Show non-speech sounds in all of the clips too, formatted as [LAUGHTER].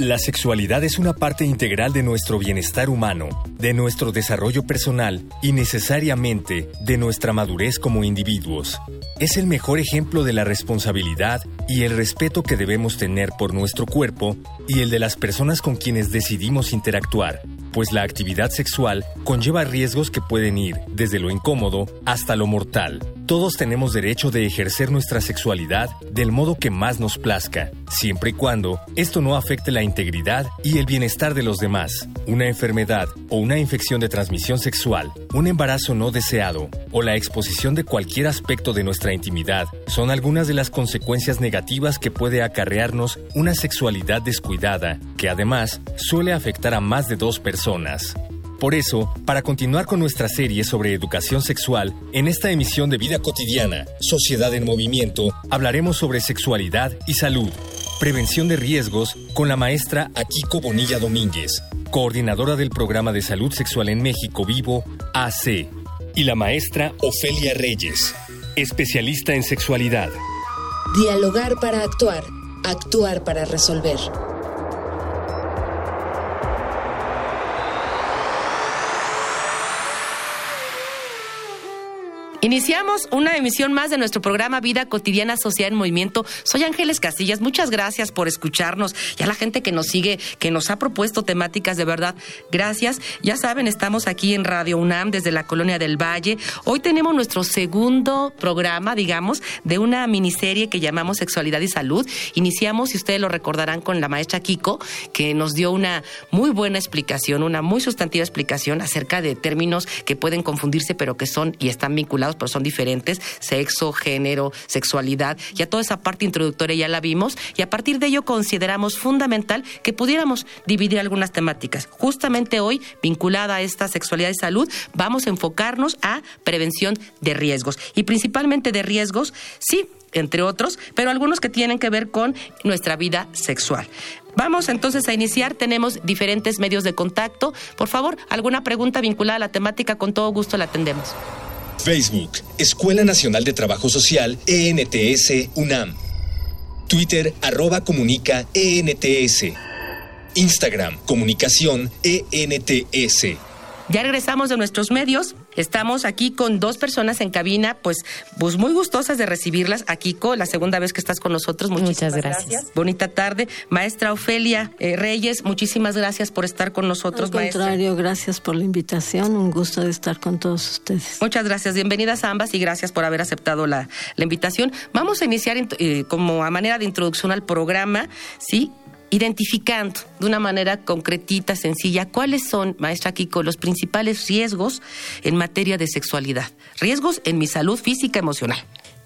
La sexualidad es una parte integral de nuestro bienestar humano, de nuestro desarrollo personal y necesariamente de nuestra madurez como individuos. Es el mejor ejemplo de la responsabilidad y el respeto que debemos tener por nuestro cuerpo y el de las personas con quienes decidimos interactuar, pues la actividad sexual conlleva riesgos que pueden ir desde lo incómodo hasta lo mortal. Todos tenemos derecho de ejercer nuestra sexualidad del modo que más nos plazca, siempre y cuando esto no afecte la integridad y el bienestar de los demás. Una enfermedad o una infección de transmisión sexual, un embarazo no deseado o la exposición de cualquier aspecto de nuestra intimidad son algunas de las consecuencias negativas que puede acarrearnos una sexualidad descuidada, que además suele afectar a más de dos personas. Por eso, para continuar con nuestra serie sobre educación sexual, en esta emisión de Vida Cotidiana, Sociedad en Movimiento, hablaremos sobre sexualidad y salud, prevención de riesgos con la maestra Akiko Bonilla Domínguez, coordinadora del Programa de Salud Sexual en México Vivo, AC, y la maestra Ofelia Reyes, especialista en sexualidad. Dialogar para actuar, actuar para resolver. Iniciamos una emisión más de nuestro programa Vida Cotidiana Social en Movimiento. Soy Ángeles Casillas. Muchas gracias por escucharnos y a la gente que nos sigue, que nos ha propuesto temáticas de verdad. Gracias. Ya saben, estamos aquí en Radio UNAM desde la Colonia del Valle. Hoy tenemos nuestro segundo programa, digamos, de una miniserie que llamamos Sexualidad y Salud. Iniciamos, si ustedes lo recordarán, con la maestra Kiko, que nos dio una muy buena explicación, una muy sustantiva explicación acerca de términos que pueden confundirse, pero que son y están vinculados pero son diferentes, sexo, género, sexualidad, ya toda esa parte introductoria ya la vimos y a partir de ello consideramos fundamental que pudiéramos dividir algunas temáticas. Justamente hoy, vinculada a esta sexualidad y salud, vamos a enfocarnos a prevención de riesgos y principalmente de riesgos, sí, entre otros, pero algunos que tienen que ver con nuestra vida sexual. Vamos entonces a iniciar. Tenemos diferentes medios de contacto. Por favor, alguna pregunta vinculada a la temática, con todo gusto la atendemos. Facebook, Escuela Nacional de Trabajo Social, ENTS, UNAM. Twitter, arroba comunica, ENTS. Instagram, comunicación, ENTS. Ya regresamos de nuestros medios. Estamos aquí con dos personas en cabina, pues, pues muy gustosas de recibirlas. Aquí, con la segunda vez que estás con nosotros. Muchas gracias. Bonita tarde. Maestra Ofelia eh, Reyes, muchísimas gracias por estar con nosotros, Al contrario, gracias por la invitación. Un gusto de estar con todos ustedes. Muchas gracias. Bienvenidas a ambas y gracias por haber aceptado la, la invitación. Vamos a iniciar eh, como a manera de introducción al programa, ¿sí? Identificando de una manera concretita, sencilla, cuáles son, maestra Kiko, los principales riesgos en materia de sexualidad. Riesgos en mi salud física emocional.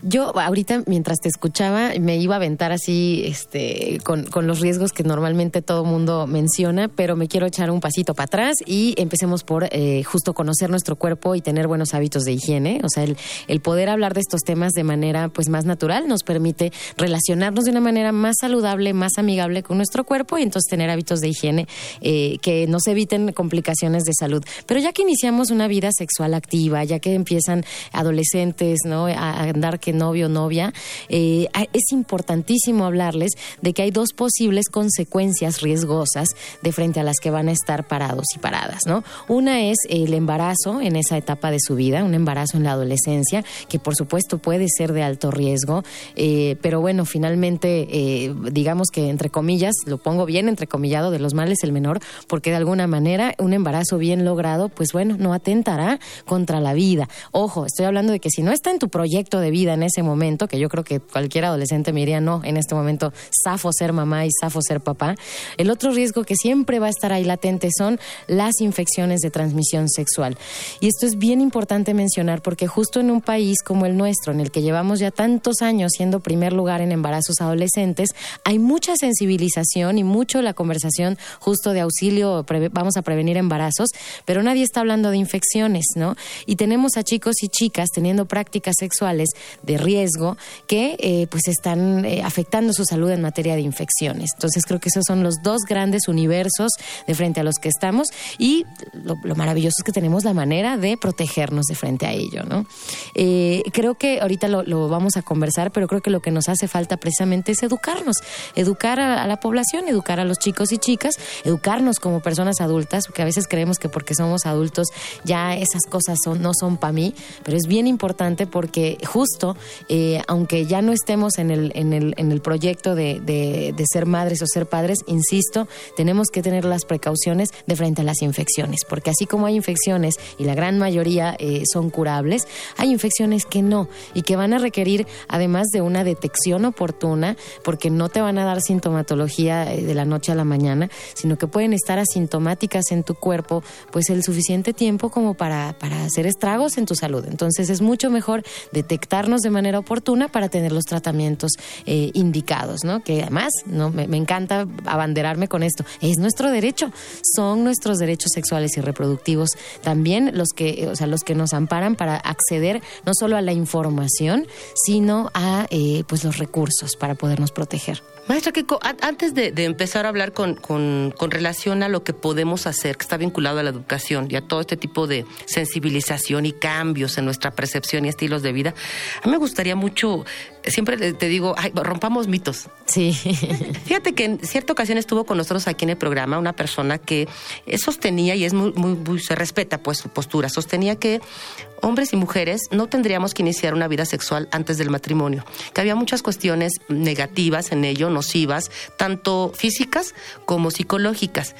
Yo ahorita mientras te escuchaba me iba a aventar así este con, con los riesgos que normalmente todo mundo menciona, pero me quiero echar un pasito para atrás y empecemos por eh, justo conocer nuestro cuerpo y tener buenos hábitos de higiene. O sea, el, el poder hablar de estos temas de manera pues más natural nos permite relacionarnos de una manera más saludable, más amigable con nuestro cuerpo y entonces tener hábitos de higiene eh, que nos eviten complicaciones de salud. Pero ya que iniciamos una vida sexual activa, ya que empiezan adolescentes ¿no? a andar que novio o novia, eh, es importantísimo hablarles de que hay dos posibles consecuencias riesgosas de frente a las que van a estar parados y paradas, ¿no? Una es el embarazo en esa etapa de su vida, un embarazo en la adolescencia, que por supuesto puede ser de alto riesgo, eh, pero bueno, finalmente, eh, digamos que entre comillas, lo pongo bien entrecomillado, de los males el menor, porque de alguna manera un embarazo bien logrado, pues bueno, no atentará contra la vida. Ojo, estoy hablando de que si no está en tu proyecto de vida en ese momento, que yo creo que cualquier adolescente me diría, no, en este momento, zafo ser mamá y zafo ser papá. El otro riesgo que siempre va a estar ahí latente son las infecciones de transmisión sexual. Y esto es bien importante mencionar porque justo en un país como el nuestro, en el que llevamos ya tantos años siendo primer lugar en embarazos adolescentes, hay mucha sensibilización y mucho la conversación justo de auxilio, vamos a prevenir embarazos, pero nadie está hablando de infecciones, ¿no? Y tenemos a chicos y chicas teniendo prácticas sexuales de riesgo que eh, pues están eh, afectando su salud en materia de infecciones. Entonces creo que esos son los dos grandes universos de frente a los que estamos y lo, maravilloso es que tenemos la manera de protegernos de frente a ello, ¿no? Eh, creo que ahorita lo, vamos a conversar, pero creo que lo que nos hace falta precisamente es educarnos, educar a, la población, educar a los chicos y chicas, educarnos como personas adultas, porque a veces creemos que porque somos adultos ya esas cosas son, no son para mí, pero es bien importante porque justo, eh, aunque ya no estemos en el, en el, en el proyecto de, de, ser madres o ser padres, insisto, tenemos que tener las precauciones de frente a las infecciones, porque así como hay infecciones y la gran mayoría eh, son curables, hay infecciones que no y que van a requerir además de una detección oportuna, porque no te van a dar sintomatología eh, de la noche a la mañana, sino que pueden estar asintomáticas en tu cuerpo pues el suficiente tiempo como para, para hacer estragos en tu salud. Entonces es mucho mejor detectarnos de manera oportuna para tener los tratamientos eh, indicados, ¿no? Que además, ¿no? Me, encanta abanderarme con esto. Es nuestro derecho, son nuestros derechos sexuales y reproductivos también los que, o sea, los que nos amparan para acceder no solo a la información, sino a eh, pues los recursos para podernos proteger. Maestra Kiko, antes de, empezar a hablar con, con, relación a lo que podemos hacer, que está vinculado a la educación y a todo este tipo de sensibilización y cambios en nuestra percepción y estilos de vida, a mí me gustaría mucho, siempre te digo, rompamos mitos. Sí. [LAUGHS] Fíjate que en cierta ocasión estuvo con nosotros aquí en el programa una persona que sostenía, y es muy, muy se respeta pues su postura, sostenía que hombres y mujeres no tendríamos que iniciar una vida sexual antes del matrimonio, que había muchas cuestiones negativas en ello, nocivas, tanto físicas como psicológicas.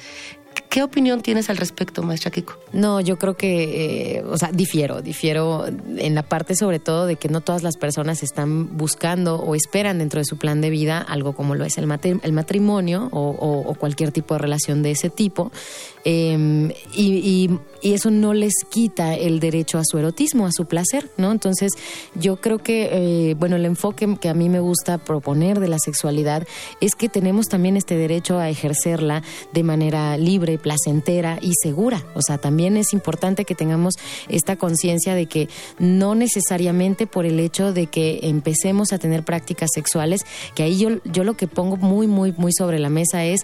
¿Qué opinión tienes al respecto, maestra Kiko? No, yo creo que, eh, o sea, difiero, difiero en la parte sobre todo de que no todas las personas están buscando o esperan dentro de su plan de vida algo como lo es el, matrimonio o, cualquier tipo de relación de ese tipo. Em, y, eso no les quita el derecho a su erotismo, a su placer, ¿no? Entonces, yo creo que, eh, bueno, el enfoque que a mí me gusta proponer de la sexualidad es que tenemos también este derecho a ejercerla de manera libre, placentera y segura. O sea, también es importante que tengamos esta conciencia de que no necesariamente por el hecho de que empecemos a tener prácticas sexuales, que ahí yo, yo lo que pongo muy, muy, muy sobre la mesa es,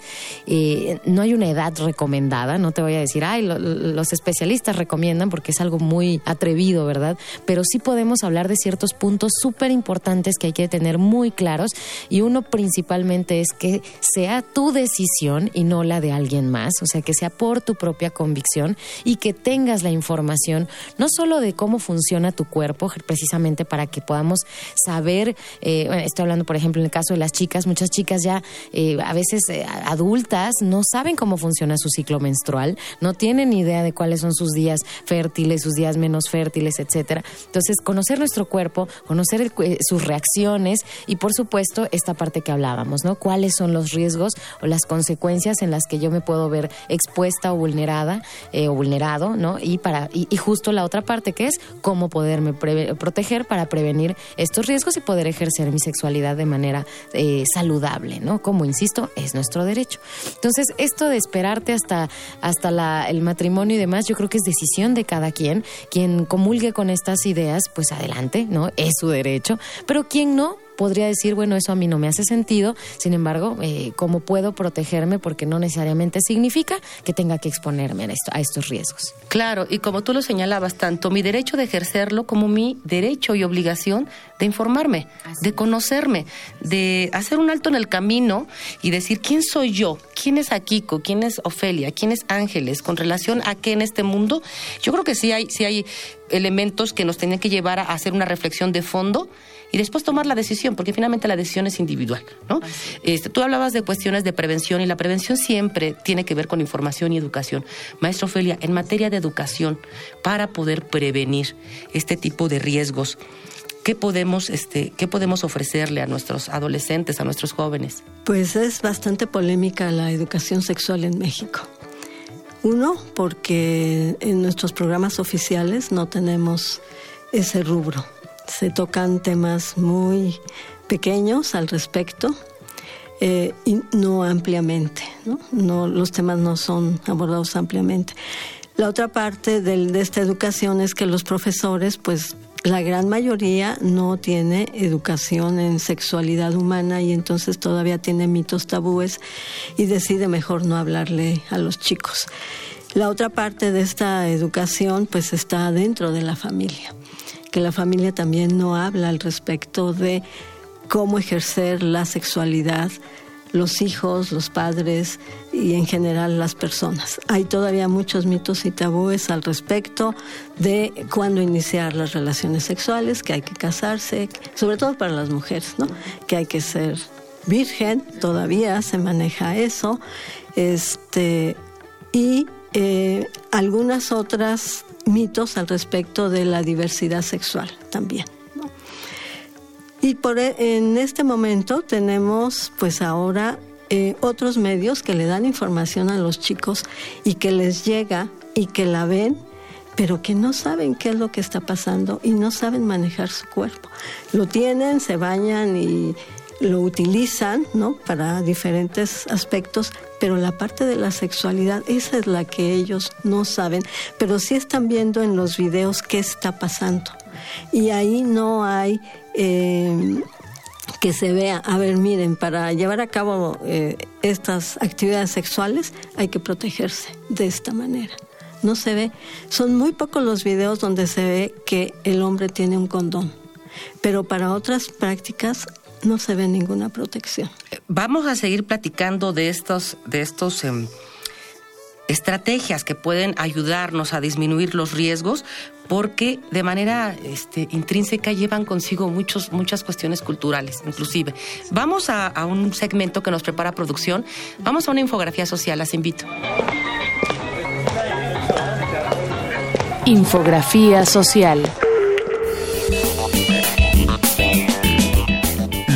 eh, no hay una edad recomendada, no te voy a decir, ay, los especialistas recomiendan porque es algo muy atrevido, ¿verdad? Pero sí podemos hablar de ciertos puntos súper importantes que hay que tener muy claros y uno principalmente es que sea tu decisión y no la de alguien más, o sea, que sea por tu propia convicción y que tengas la información no solo de cómo funciona tu cuerpo, precisamente para que podamos saber, eh, estoy hablando por ejemplo en el caso de las chicas, muchas chicas ya eh, a veces eh, adultas no saben cómo funciona su ciclo menstrual, no tienen idea de cuáles son sus días fértiles, sus días menos fértiles, etcétera. Entonces, conocer nuestro cuerpo, conocer sus reacciones y por supuesto esta parte que hablábamos, ¿no? ¿Cuáles son los riesgos o las consecuencias en las que yo me puedo ver expuesta o vulnerada eh, o vulnerado, ¿no? Y, para, y, justo la otra parte que es cómo poderme proteger para prevenir estos riesgos y poder ejercer mi sexualidad de manera eh, saludable, ¿no? Como insisto, es nuestro derecho. Entonces, esto de esperarte hasta, hasta el matrimonio y demás, yo creo que es decisión de cada quien. Quien comulgue con estas ideas, pues adelante, ¿no? Es su derecho. Pero quien no, podría decir, bueno, eso a mí no me hace sentido, sin embargo, eh, ¿cómo puedo protegerme? Porque no necesariamente significa que tenga que exponerme a, esto, a estos riesgos. Claro, y como tú lo señalabas, tanto mi derecho de ejercerlo como mi derecho y obligación de informarme, de conocerme, de hacer un alto en el camino y decir quién soy yo, quién es Akiko, quién es Ofelia, quién es Ángeles, con relación a qué en este mundo. Yo creo que sí hay, sí hay elementos que nos tienen que llevar a hacer una reflexión de fondo y después tomar la decisión, porque finalmente la decisión es individual, ¿no? Este, tú hablabas de cuestiones de prevención y la prevención siempre tiene que ver con información y educación. Maestro Ofelia, en materia de educación, para poder prevenir este tipo de riesgos, ¿qué podemos, este, qué podemos ofrecerle a nuestros adolescentes, a nuestros jóvenes? Pues es bastante polémica la educación sexual en México. Uno, porque en nuestros programas oficiales no tenemos ese rubro. Se tocan temas muy pequeños al respecto eh, y no ampliamente. ¿no? Los temas no son abordados ampliamente. La otra parte de, de esta educación es que los profesores, pues la gran mayoría no tiene educación en sexualidad humana y entonces todavía tiene mitos tabúes y decide mejor no hablarle a los chicos. La otra parte de esta educación pues está dentro de la familia, que la familia también no habla al respecto de cómo ejercer la sexualidad los hijos, los padres y en general las personas. Hay todavía muchos mitos y tabúes al respecto de cuándo iniciar las relaciones sexuales, que hay que casarse, sobre todo para las mujeres, ¿no? Que hay que ser virgen, todavía se maneja eso, este y eh, algunas otras mitos al respecto de la diversidad sexual también. Y por, e, en este momento tenemos pues ahora eh, otros medios que le dan información a los chicos y que les llega y que la ven, pero que no saben qué es lo que está pasando y no saben manejar su cuerpo. Lo tienen, se bañan y lo utilizan, ¿no? Para diferentes aspectos, pero la parte de la sexualidad, esa es la que ellos no saben, pero sí están viendo en los videos qué está pasando. Y ahí no hay eh, que se vea, a ver, miren, para llevar a cabo eh, estas actividades sexuales hay que protegerse de esta manera. No se ve, son muy pocos los videos donde se ve que el hombre tiene un condón, pero para otras prácticas no se ve ninguna protección. Vamos a seguir platicando de estos, de estos em, estrategias que pueden ayudarnos a disminuir los riesgos, porque de manera este, intrínseca llevan consigo muchos, muchas cuestiones culturales, inclusive. Vamos a, a un segmento que nos prepara producción, vamos a una infografía social, las invito. Infografía social.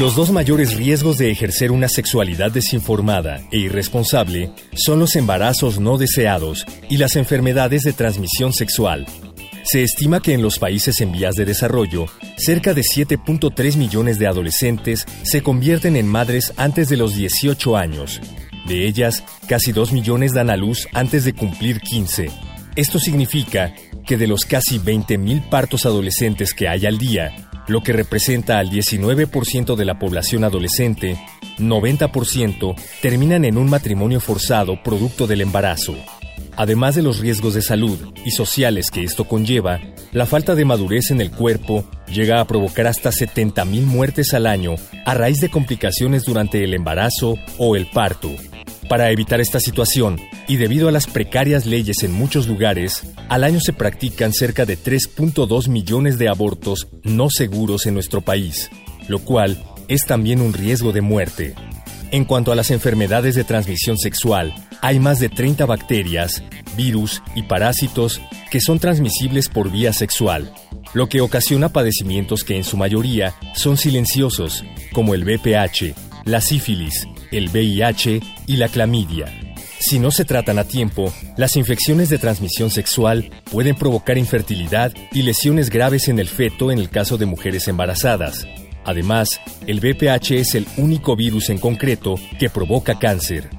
Los dos mayores riesgos de ejercer una sexualidad desinformada e irresponsable son los embarazos no deseados y las enfermedades de transmisión sexual. Se estima que en los países en vías de desarrollo, cerca de 7.3 millones de adolescentes se convierten en madres antes de los 18 años. De ellas, casi 2 millones dan a luz antes de cumplir 15. Esto significa que de los casi 20.000 partos adolescentes que hay al día, lo que representa al 19% de la población adolescente, 90% terminan en un matrimonio forzado producto del embarazo. Además de los riesgos de salud y sociales que esto conlleva, la falta de madurez en el cuerpo llega a provocar hasta 70.000 muertes al año a raíz de complicaciones durante el embarazo o el parto. Para evitar esta situación, y debido a las precarias leyes en muchos lugares, al año se practican cerca de 3.2 millones de abortos no seguros en nuestro país, lo cual es también un riesgo de muerte. En cuanto a las enfermedades de transmisión sexual, hay más de 30 bacterias, virus y parásitos que son transmisibles por vía sexual, lo que ocasiona padecimientos que en su mayoría son silenciosos, como el VPH, la sífilis, el VIH y la clamidia. Si no se tratan a tiempo, las infecciones de transmisión sexual pueden provocar infertilidad y lesiones graves en el feto en el caso de mujeres embarazadas. Además, el VPH es el único virus en concreto que provoca cáncer.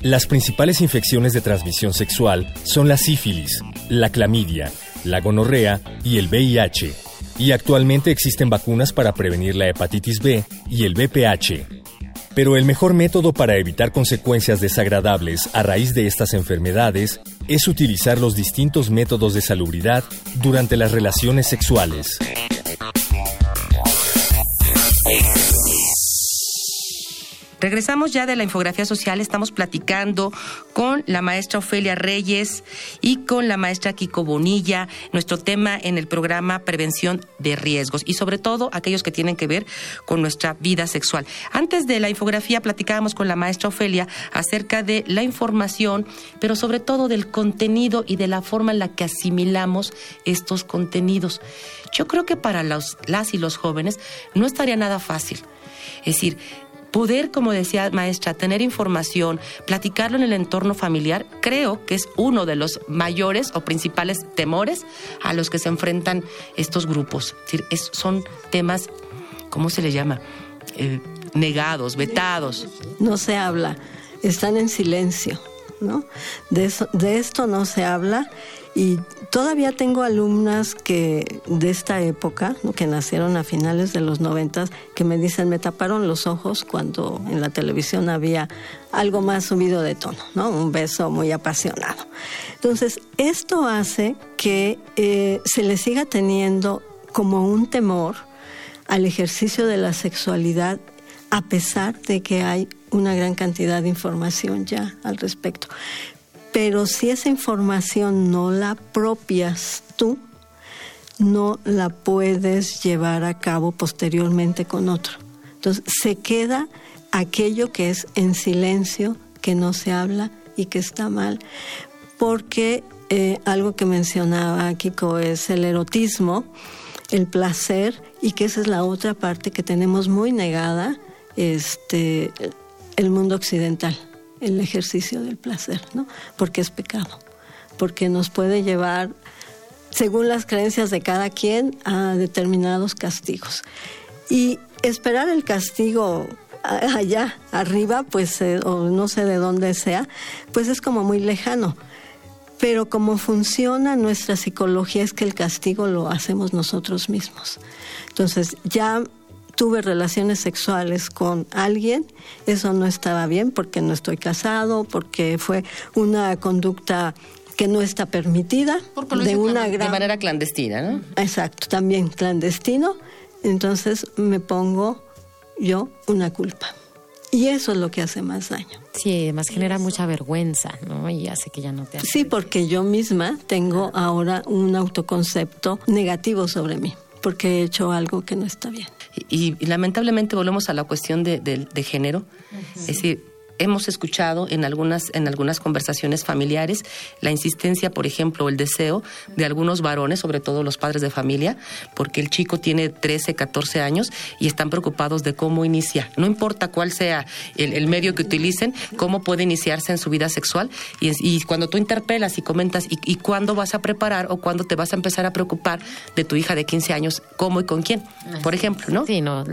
Las principales infecciones de transmisión sexual son la sífilis, la clamidia, la gonorrea y el VIH. Y actualmente existen vacunas para prevenir la hepatitis B y el VPH. Pero el mejor método para evitar consecuencias desagradables a raíz de estas enfermedades es utilizar los distintos métodos de salubridad durante las relaciones sexuales. Regresamos ya de la infografía social, estamos platicando con la maestra Ofelia Reyes y con la maestra Kiko Bonilla, nuestro tema en el programa Prevención de Riesgos y sobre todo aquellos que tienen que ver con nuestra vida sexual. Antes de la infografía platicábamos con la maestra Ofelia acerca de la información, pero sobre todo del contenido y de la forma en la que asimilamos estos contenidos. Yo creo que para las y los jóvenes no estaría nada fácil. Es decir, poder, como decía maestra, tener información, platicarlo en el entorno familiar, creo que es uno de los mayores o principales temores a los que se enfrentan estos grupos. Es son temas, ¿cómo se les llama? Eh, negados, vetados. No se habla, están en silencio, ¿no? De, de esto no se habla y todavía tengo alumnas que de esta época, que nacieron a finales de los noventas, que me dicen, me taparon los ojos cuando en la televisión había algo más subido de tono, ¿no? Un beso muy apasionado. Entonces, esto hace que eh, se le siga teniendo como un temor al ejercicio de la sexualidad a pesar de que hay una gran cantidad de información ya al respecto. Pero si esa información no la apropias tú, no la puedes llevar a cabo posteriormente con otro. Entonces se queda aquello que es en silencio, que no se habla y que está mal. Porque eh, algo que mencionaba Kiko es el erotismo, el placer, y que esa es la otra parte que tenemos muy negada, este, el mundo occidental el ejercicio del placer, ¿no? Porque es pecado, porque nos puede llevar, según las creencias de cada quien, a determinados castigos. Y esperar el castigo allá arriba, pues, eh, o no sé de dónde sea, pues es como muy lejano. Pero como funciona nuestra psicología es que el castigo lo hacemos nosotros mismos. Entonces, ya tuve relaciones sexuales con alguien, eso no estaba bien porque no estoy casado, porque fue una conducta que no está permitida de una de manera clandestina, ¿no? Exacto, también clandestino. Entonces me pongo yo una culpa. Y eso es lo que hace más daño. Sí, además genera mucha vergüenza, ¿no? Y hace que ya no te... Sí, porque yo misma tengo ahora un autoconcepto negativo sobre mí, porque he hecho algo que no está bien. Y, lamentablemente volvemos a la cuestión de, de género. Es decir, hemos escuchado en algunas, en algunas conversaciones familiares la insistencia, por ejemplo, el deseo de algunos varones, sobre todo los padres de familia, porque el chico tiene 13, 14 años y están preocupados de cómo inicia. No importa cuál sea el, medio que utilicen, cómo puede iniciarse en su vida sexual. Y, cuando tú interpelas y comentas, y, cuándo vas a preparar o cuándo te vas a empezar a preocupar de tu hija de 15 años, cómo y con quién, por ejemplo, ¿no? Sí, no,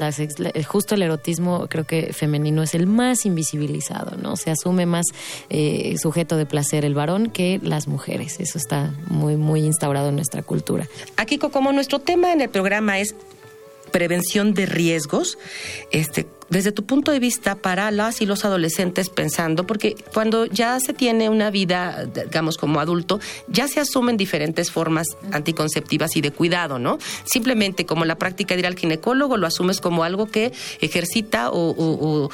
justo el erotismo creo que femenino es el más invisibilizado ¿no? Se asume más eh, sujeto de placer el varón que las mujeres. Eso está muy, muy instaurado en nuestra cultura. Aquí, como nuestro tema en el programa es prevención de riesgos, este, desde tu punto de vista para las y los adolescentes pensando, porque cuando ya se tiene una vida, digamos, como adulto, ya se asumen diferentes formas anticonceptivas y de cuidado, ¿no? Simplemente como la práctica de ir al ginecólogo lo asumes como algo que ejercita o,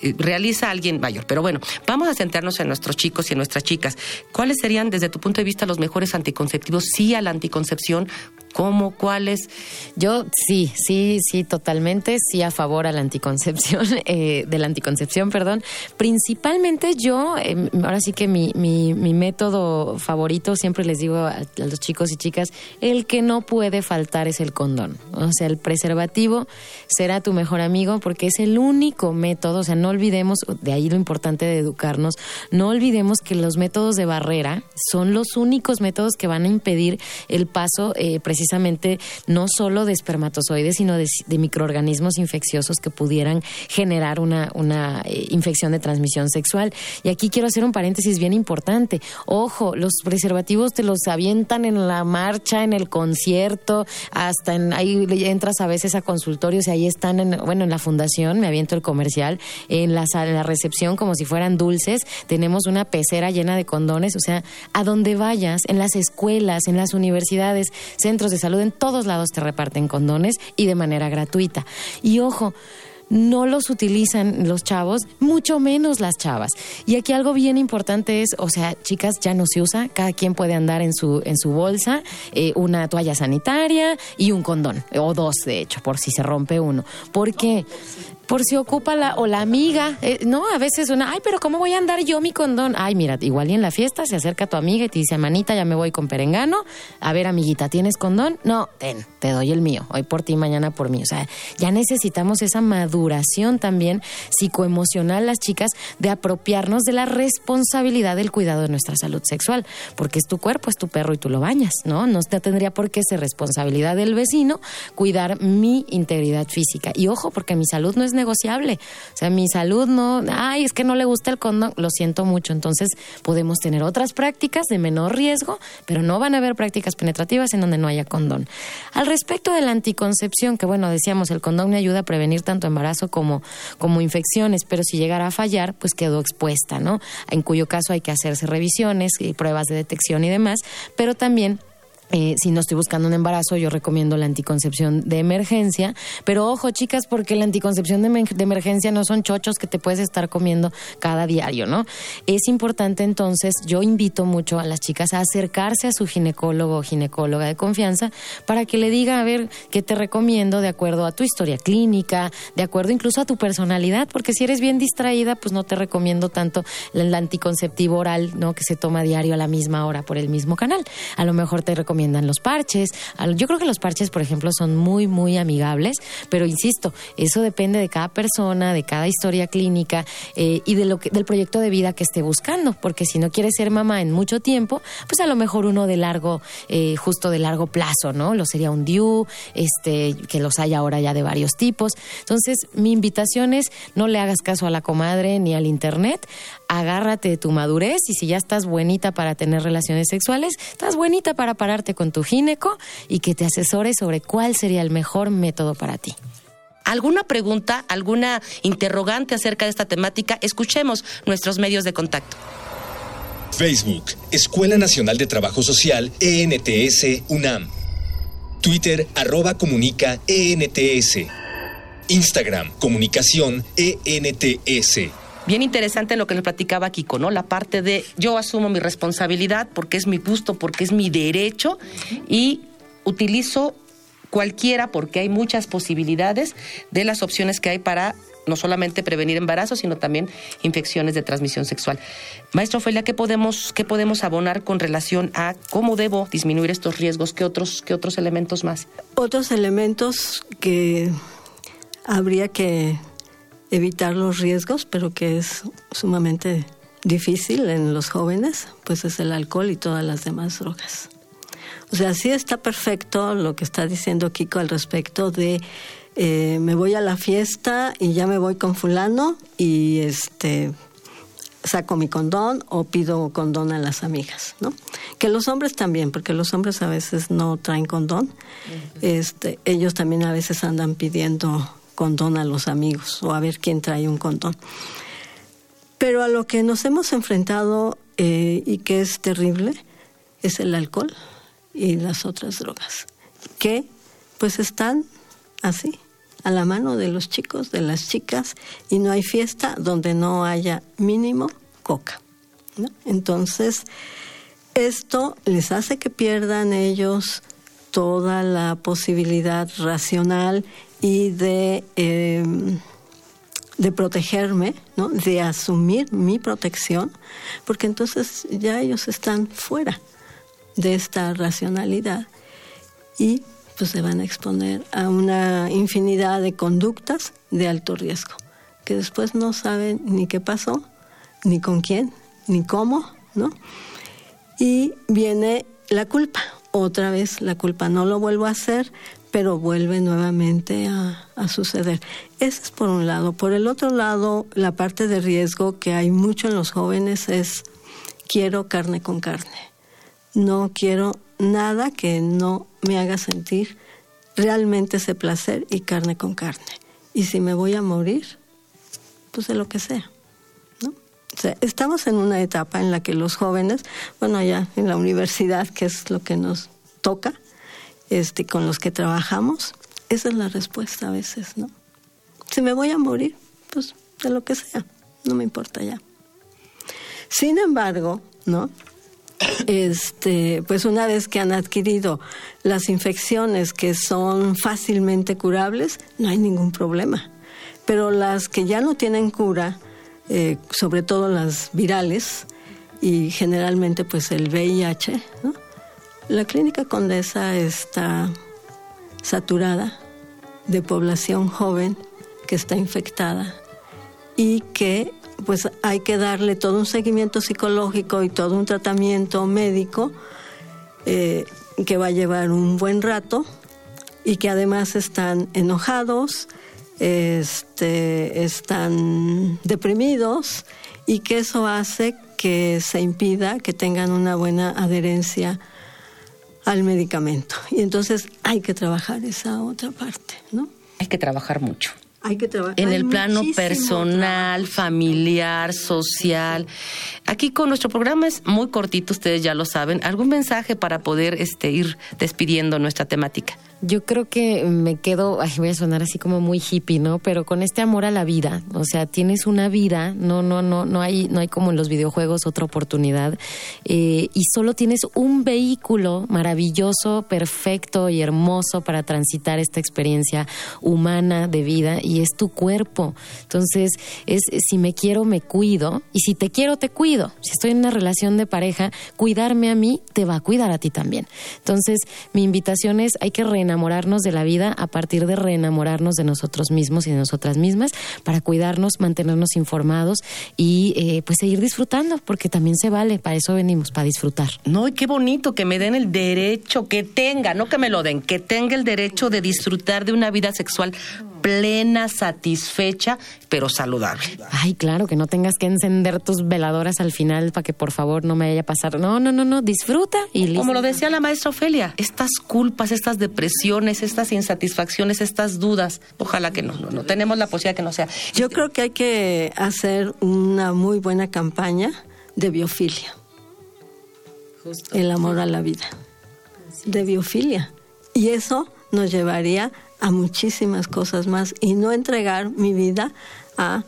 eh, realiza alguien mayor. Pero bueno, vamos a centrarnos en nuestros chicos y en nuestras chicas. ¿Cuáles serían, desde tu punto de vista, los mejores anticonceptivos? Sí a la anticoncepción, ¿Cómo? ¿Cuáles? Yo sí, sí, sí, totalmente, sí a favor a la anticoncepción, [LAUGHS] eh, de la anticoncepción, perdón. Principalmente yo, em, ahora sí que mi, mi, mi, método favorito, siempre les digo a, los chicos y chicas, el que no puede faltar es el condón. O sea, el preservativo será tu mejor amigo porque es el único método, o sea, no olvidemos, de ahí lo importante de educarnos, no olvidemos que los métodos de barrera son los únicos métodos que van a impedir el paso eh, precisamente precisamente no solo de espermatozoides, sino de, microorganismos infecciosos que pudieran generar una, una eh, infección de transmisión sexual. Y aquí quiero hacer un paréntesis bien importante. Ojo, los preservativos te los avientan en la marcha, en el concierto, hasta en, ahí entras a veces a consultorios y ahí están, en, bueno, en la fundación, me aviento el comercial, en la, en la recepción como si fueran dulces, tenemos una pecera llena de condones, o sea, a donde vayas, en las escuelas, en las universidades, centros de salud, en todos lados te reparten condones y de manera gratuita. Y ojo, no los utilizan los chavos, mucho menos las chavas. Y aquí algo bien importante es, o sea, chicas, ya no se usa, cada quien puede andar en su, en su bolsa eh, una toalla sanitaria y un condón, o dos de hecho, por si se rompe uno. ¿Por qué? Por si ocupa la o la amiga, eh, no, a veces una, ay, pero ¿cómo voy a andar yo mi condón? Ay, mira, igual y en la fiesta se acerca tu amiga y te dice, manita, ya me voy con perengano, a ver, amiguita, ¿tienes condón? No, ten, te doy el mío, hoy por ti, mañana por mí. O sea, ya necesitamos esa maduración también psicoemocional las chicas de apropiarnos de la responsabilidad del cuidado de nuestra salud sexual, porque es tu cuerpo, es tu perro y tú lo bañas, ¿no? No tendría por qué ser responsabilidad del vecino cuidar mi integridad física. Y ojo, porque mi salud no es negociable. O sea, mi salud no, ay, es que no le gusta el condón, lo siento mucho. Entonces, podemos tener otras prácticas de menor riesgo, pero no van a haber prácticas penetrativas en donde no haya condón. Al respecto de la anticoncepción, que bueno, decíamos, el condón me ayuda a prevenir tanto embarazo como, como infecciones, pero si llegara a fallar, pues quedó expuesta, ¿no? En cuyo caso hay que hacerse revisiones y pruebas de detección y demás, pero también eh, si no estoy buscando un embarazo, yo recomiendo la anticoncepción de emergencia. Pero ojo, chicas, porque la anticoncepción de, emergencia no son chochos que te puedes estar comiendo cada diario, ¿no? Es importante entonces, yo invito mucho a las chicas a acercarse a su ginecólogo o ginecóloga de confianza para que le diga, a ver, qué te recomiendo de acuerdo a tu historia clínica, de acuerdo incluso a tu personalidad, porque si eres bien distraída, pues no te recomiendo tanto el anticonceptivo oral, ¿no? Que se toma diario a la misma hora por el mismo canal. A lo mejor te recomiendo recomiendan los parches. Yo creo que los parches, por ejemplo, son muy, muy amigables, pero insisto, eso depende de cada persona, de cada historia clínica eh, y de lo que, del proyecto de vida que esté buscando, porque si no quiere ser mamá en mucho tiempo, pues a lo mejor uno de largo, eh, justo de largo plazo, ¿no? Lo sería un DIU, este, que los hay ahora ya de varios tipos. Entonces, mi invitación es no le hagas caso a la comadre ni al internet, agárrate de tu madurez y si ya estás buenita para tener relaciones sexuales, estás buenita para pararte con tu gineco y que te asesore sobre cuál sería el mejor método para ti. ¿Alguna pregunta, alguna interrogante acerca de esta temática? Escuchemos nuestros medios de contacto. Facebook, Escuela Nacional de Trabajo Social, ENTS, UNAM. Twitter, arroba comunica, ENTS. Instagram, comunicación, ENTS bien interesante lo que nos platicaba Kiko, ¿no? La parte de yo asumo mi responsabilidad porque es mi gusto, porque es mi derecho y utilizo cualquiera porque hay muchas posibilidades de las opciones que hay para no solamente prevenir embarazos, sino también infecciones de transmisión sexual. Maestro Felia, ¿qué podemos, podemos abonar con relación a cómo debo disminuir estos riesgos? ¿Qué otros, qué otros elementos más? Otros elementos que habría que evitar los riesgos, pero que es sumamente difícil en los jóvenes, pues es el alcohol y todas las demás drogas. O sea, sí está perfecto lo que está diciendo Kiko al respecto de eh, me voy a la fiesta y ya me voy con fulano y este saco mi condón o pido condón a las amigas, ¿no? Que los hombres también, porque los hombres a veces no traen condón, este, ellos también a veces andan pidiendo condón a los amigos o a ver quién trae un condón. Pero a lo que nos hemos enfrentado eh, y que es terrible es el alcohol y las otras drogas, que pues están así, a la mano de los chicos, de las chicas, y no hay fiesta donde no haya mínimo coca. Entonces, esto les hace que pierdan ellos toda la posibilidad racional y de, em, de protegerme, ¿no? de asumir mi protección, porque entonces ya ellos están fuera de esta racionalidad y pues se van a exponer a una infinidad de conductas de alto riesgo, que después no saben ni qué pasó, ni con quién, ni cómo, ¿no? Y viene la culpa, otra vez la culpa, no lo vuelvo a hacer, pero vuelve nuevamente a, suceder. Ese es por un lado. Por el otro lado, la parte de riesgo que hay mucho en los jóvenes es quiero carne con carne. No quiero nada que no me haga sentir realmente ese placer y carne con carne. Y si me voy a morir, pues de lo que sea. ¿no? estamos en una etapa en la que los jóvenes, bueno, ya en la universidad, que es lo que nos toca, este, con los que trabajamos, esa es la respuesta a veces, ¿no? Si me voy a morir, pues de lo que sea, no me importa ya. Sin embargo, ¿no? Este, pues una vez que han adquirido las infecciones que son fácilmente curables, no hay ningún problema. Pero las que ya no tienen cura, eh, sobre todo las virales y generalmente pues el VIH, la clínica Condesa está saturada de población joven que está infectada y que pues hay que darle todo un seguimiento psicológico y todo un tratamiento médico eh, que va a llevar un buen rato y que además están enojados, este, están deprimidos y que eso hace que se impida que tengan una buena adherencia al medicamento. Y entonces hay que trabajar esa otra parte, ¿no? Hay que trabajar mucho. Hay que trabajar. En el plano personal, familiar, social. Aquí con nuestro programa es muy cortito, ustedes ya lo saben. ¿Algún mensaje para poder este, ir despidiendo nuestra temática? Yo creo que me quedo, voy a sonar así como muy hippie, ¿no? Pero con este amor a la vida, o sea, tienes una vida, no, no, no, no hay, no hay como en los videojuegos otra oportunidad, eh, y solo tienes un vehículo maravilloso, perfecto y hermoso para transitar esta experiencia humana de vida, y es tu cuerpo. Entonces, es si me quiero, me cuido, y si te quiero, te cuido. Si estoy en una relación de pareja, cuidarme a mí te va a cuidar a ti también. Entonces, mi invitación es, hay que enamorarnos de la vida a partir de reenamorarnos de nosotros mismos y de nosotras mismas para cuidarnos, mantenernos informados y eh, pues seguir disfrutando, porque también se vale, para eso venimos, para disfrutar. No, y qué bonito que me den el derecho, que tenga, no que me lo den, que tenga el derecho de disfrutar de una vida sexual plena, satisfecha, pero saludable. Ay, claro, que no tengas que encender tus veladoras al final para que por favor no me vaya a pasar. No, no, no, no, disfruta y listo. Como lo decía la maestra Ofelia, estas culpas, estas depresiones, estas insatisfacciones, estas dudas, ojalá que no, no, no tenemos la posibilidad que no sea. Yo creo que hay que hacer una muy buena campaña de biofilia. El amor a la vida. De biofilia. Y eso nos llevaría a muchísimas cosas más y no entregar mi vida a,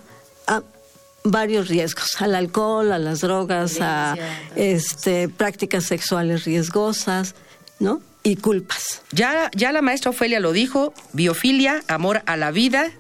varios riesgos, al alcohol, a las drogas, a este, prácticas sexuales riesgosas, ¿no? Y culpas. Ya, ya la maestra Ofelia lo dijo, biofilia, amor a la vida,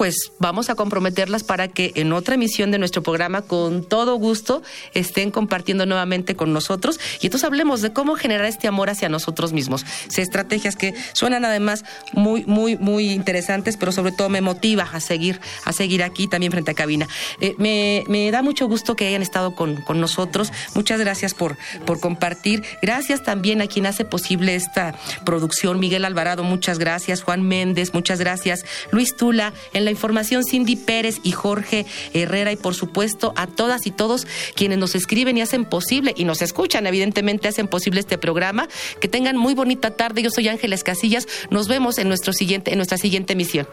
pues vamos a comprometerlas para que en otra emisión de nuestro programa, con todo gusto, estén compartiendo nuevamente con nosotros. Y entonces hablemos de cómo generar este amor hacia nosotros mismos. estrategias que suenan además muy, muy, muy interesantes, pero sobre todo me motiva a seguir, a seguir aquí también frente a cabina. Eh, me, da mucho gusto que hayan estado con, con nosotros. Muchas gracias por, por compartir. Gracias también a quien hace posible esta producción. Miguel Alvarado, muchas gracias. Juan Méndez, muchas gracias. Luis Tula, en la información Cindy Pérez y Jorge Herrera y por supuesto a todas y todos quienes nos escriben y hacen posible y nos escuchan, evidentemente hacen posible este programa. Que tengan muy bonita tarde. Yo soy Ángeles Casillas. Nos vemos en nuestro siguiente en nuestra siguiente emisión.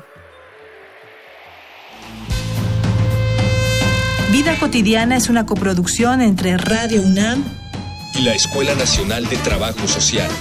Vida cotidiana es una coproducción entre Radio UNAM y la Escuela Nacional de Trabajo Social.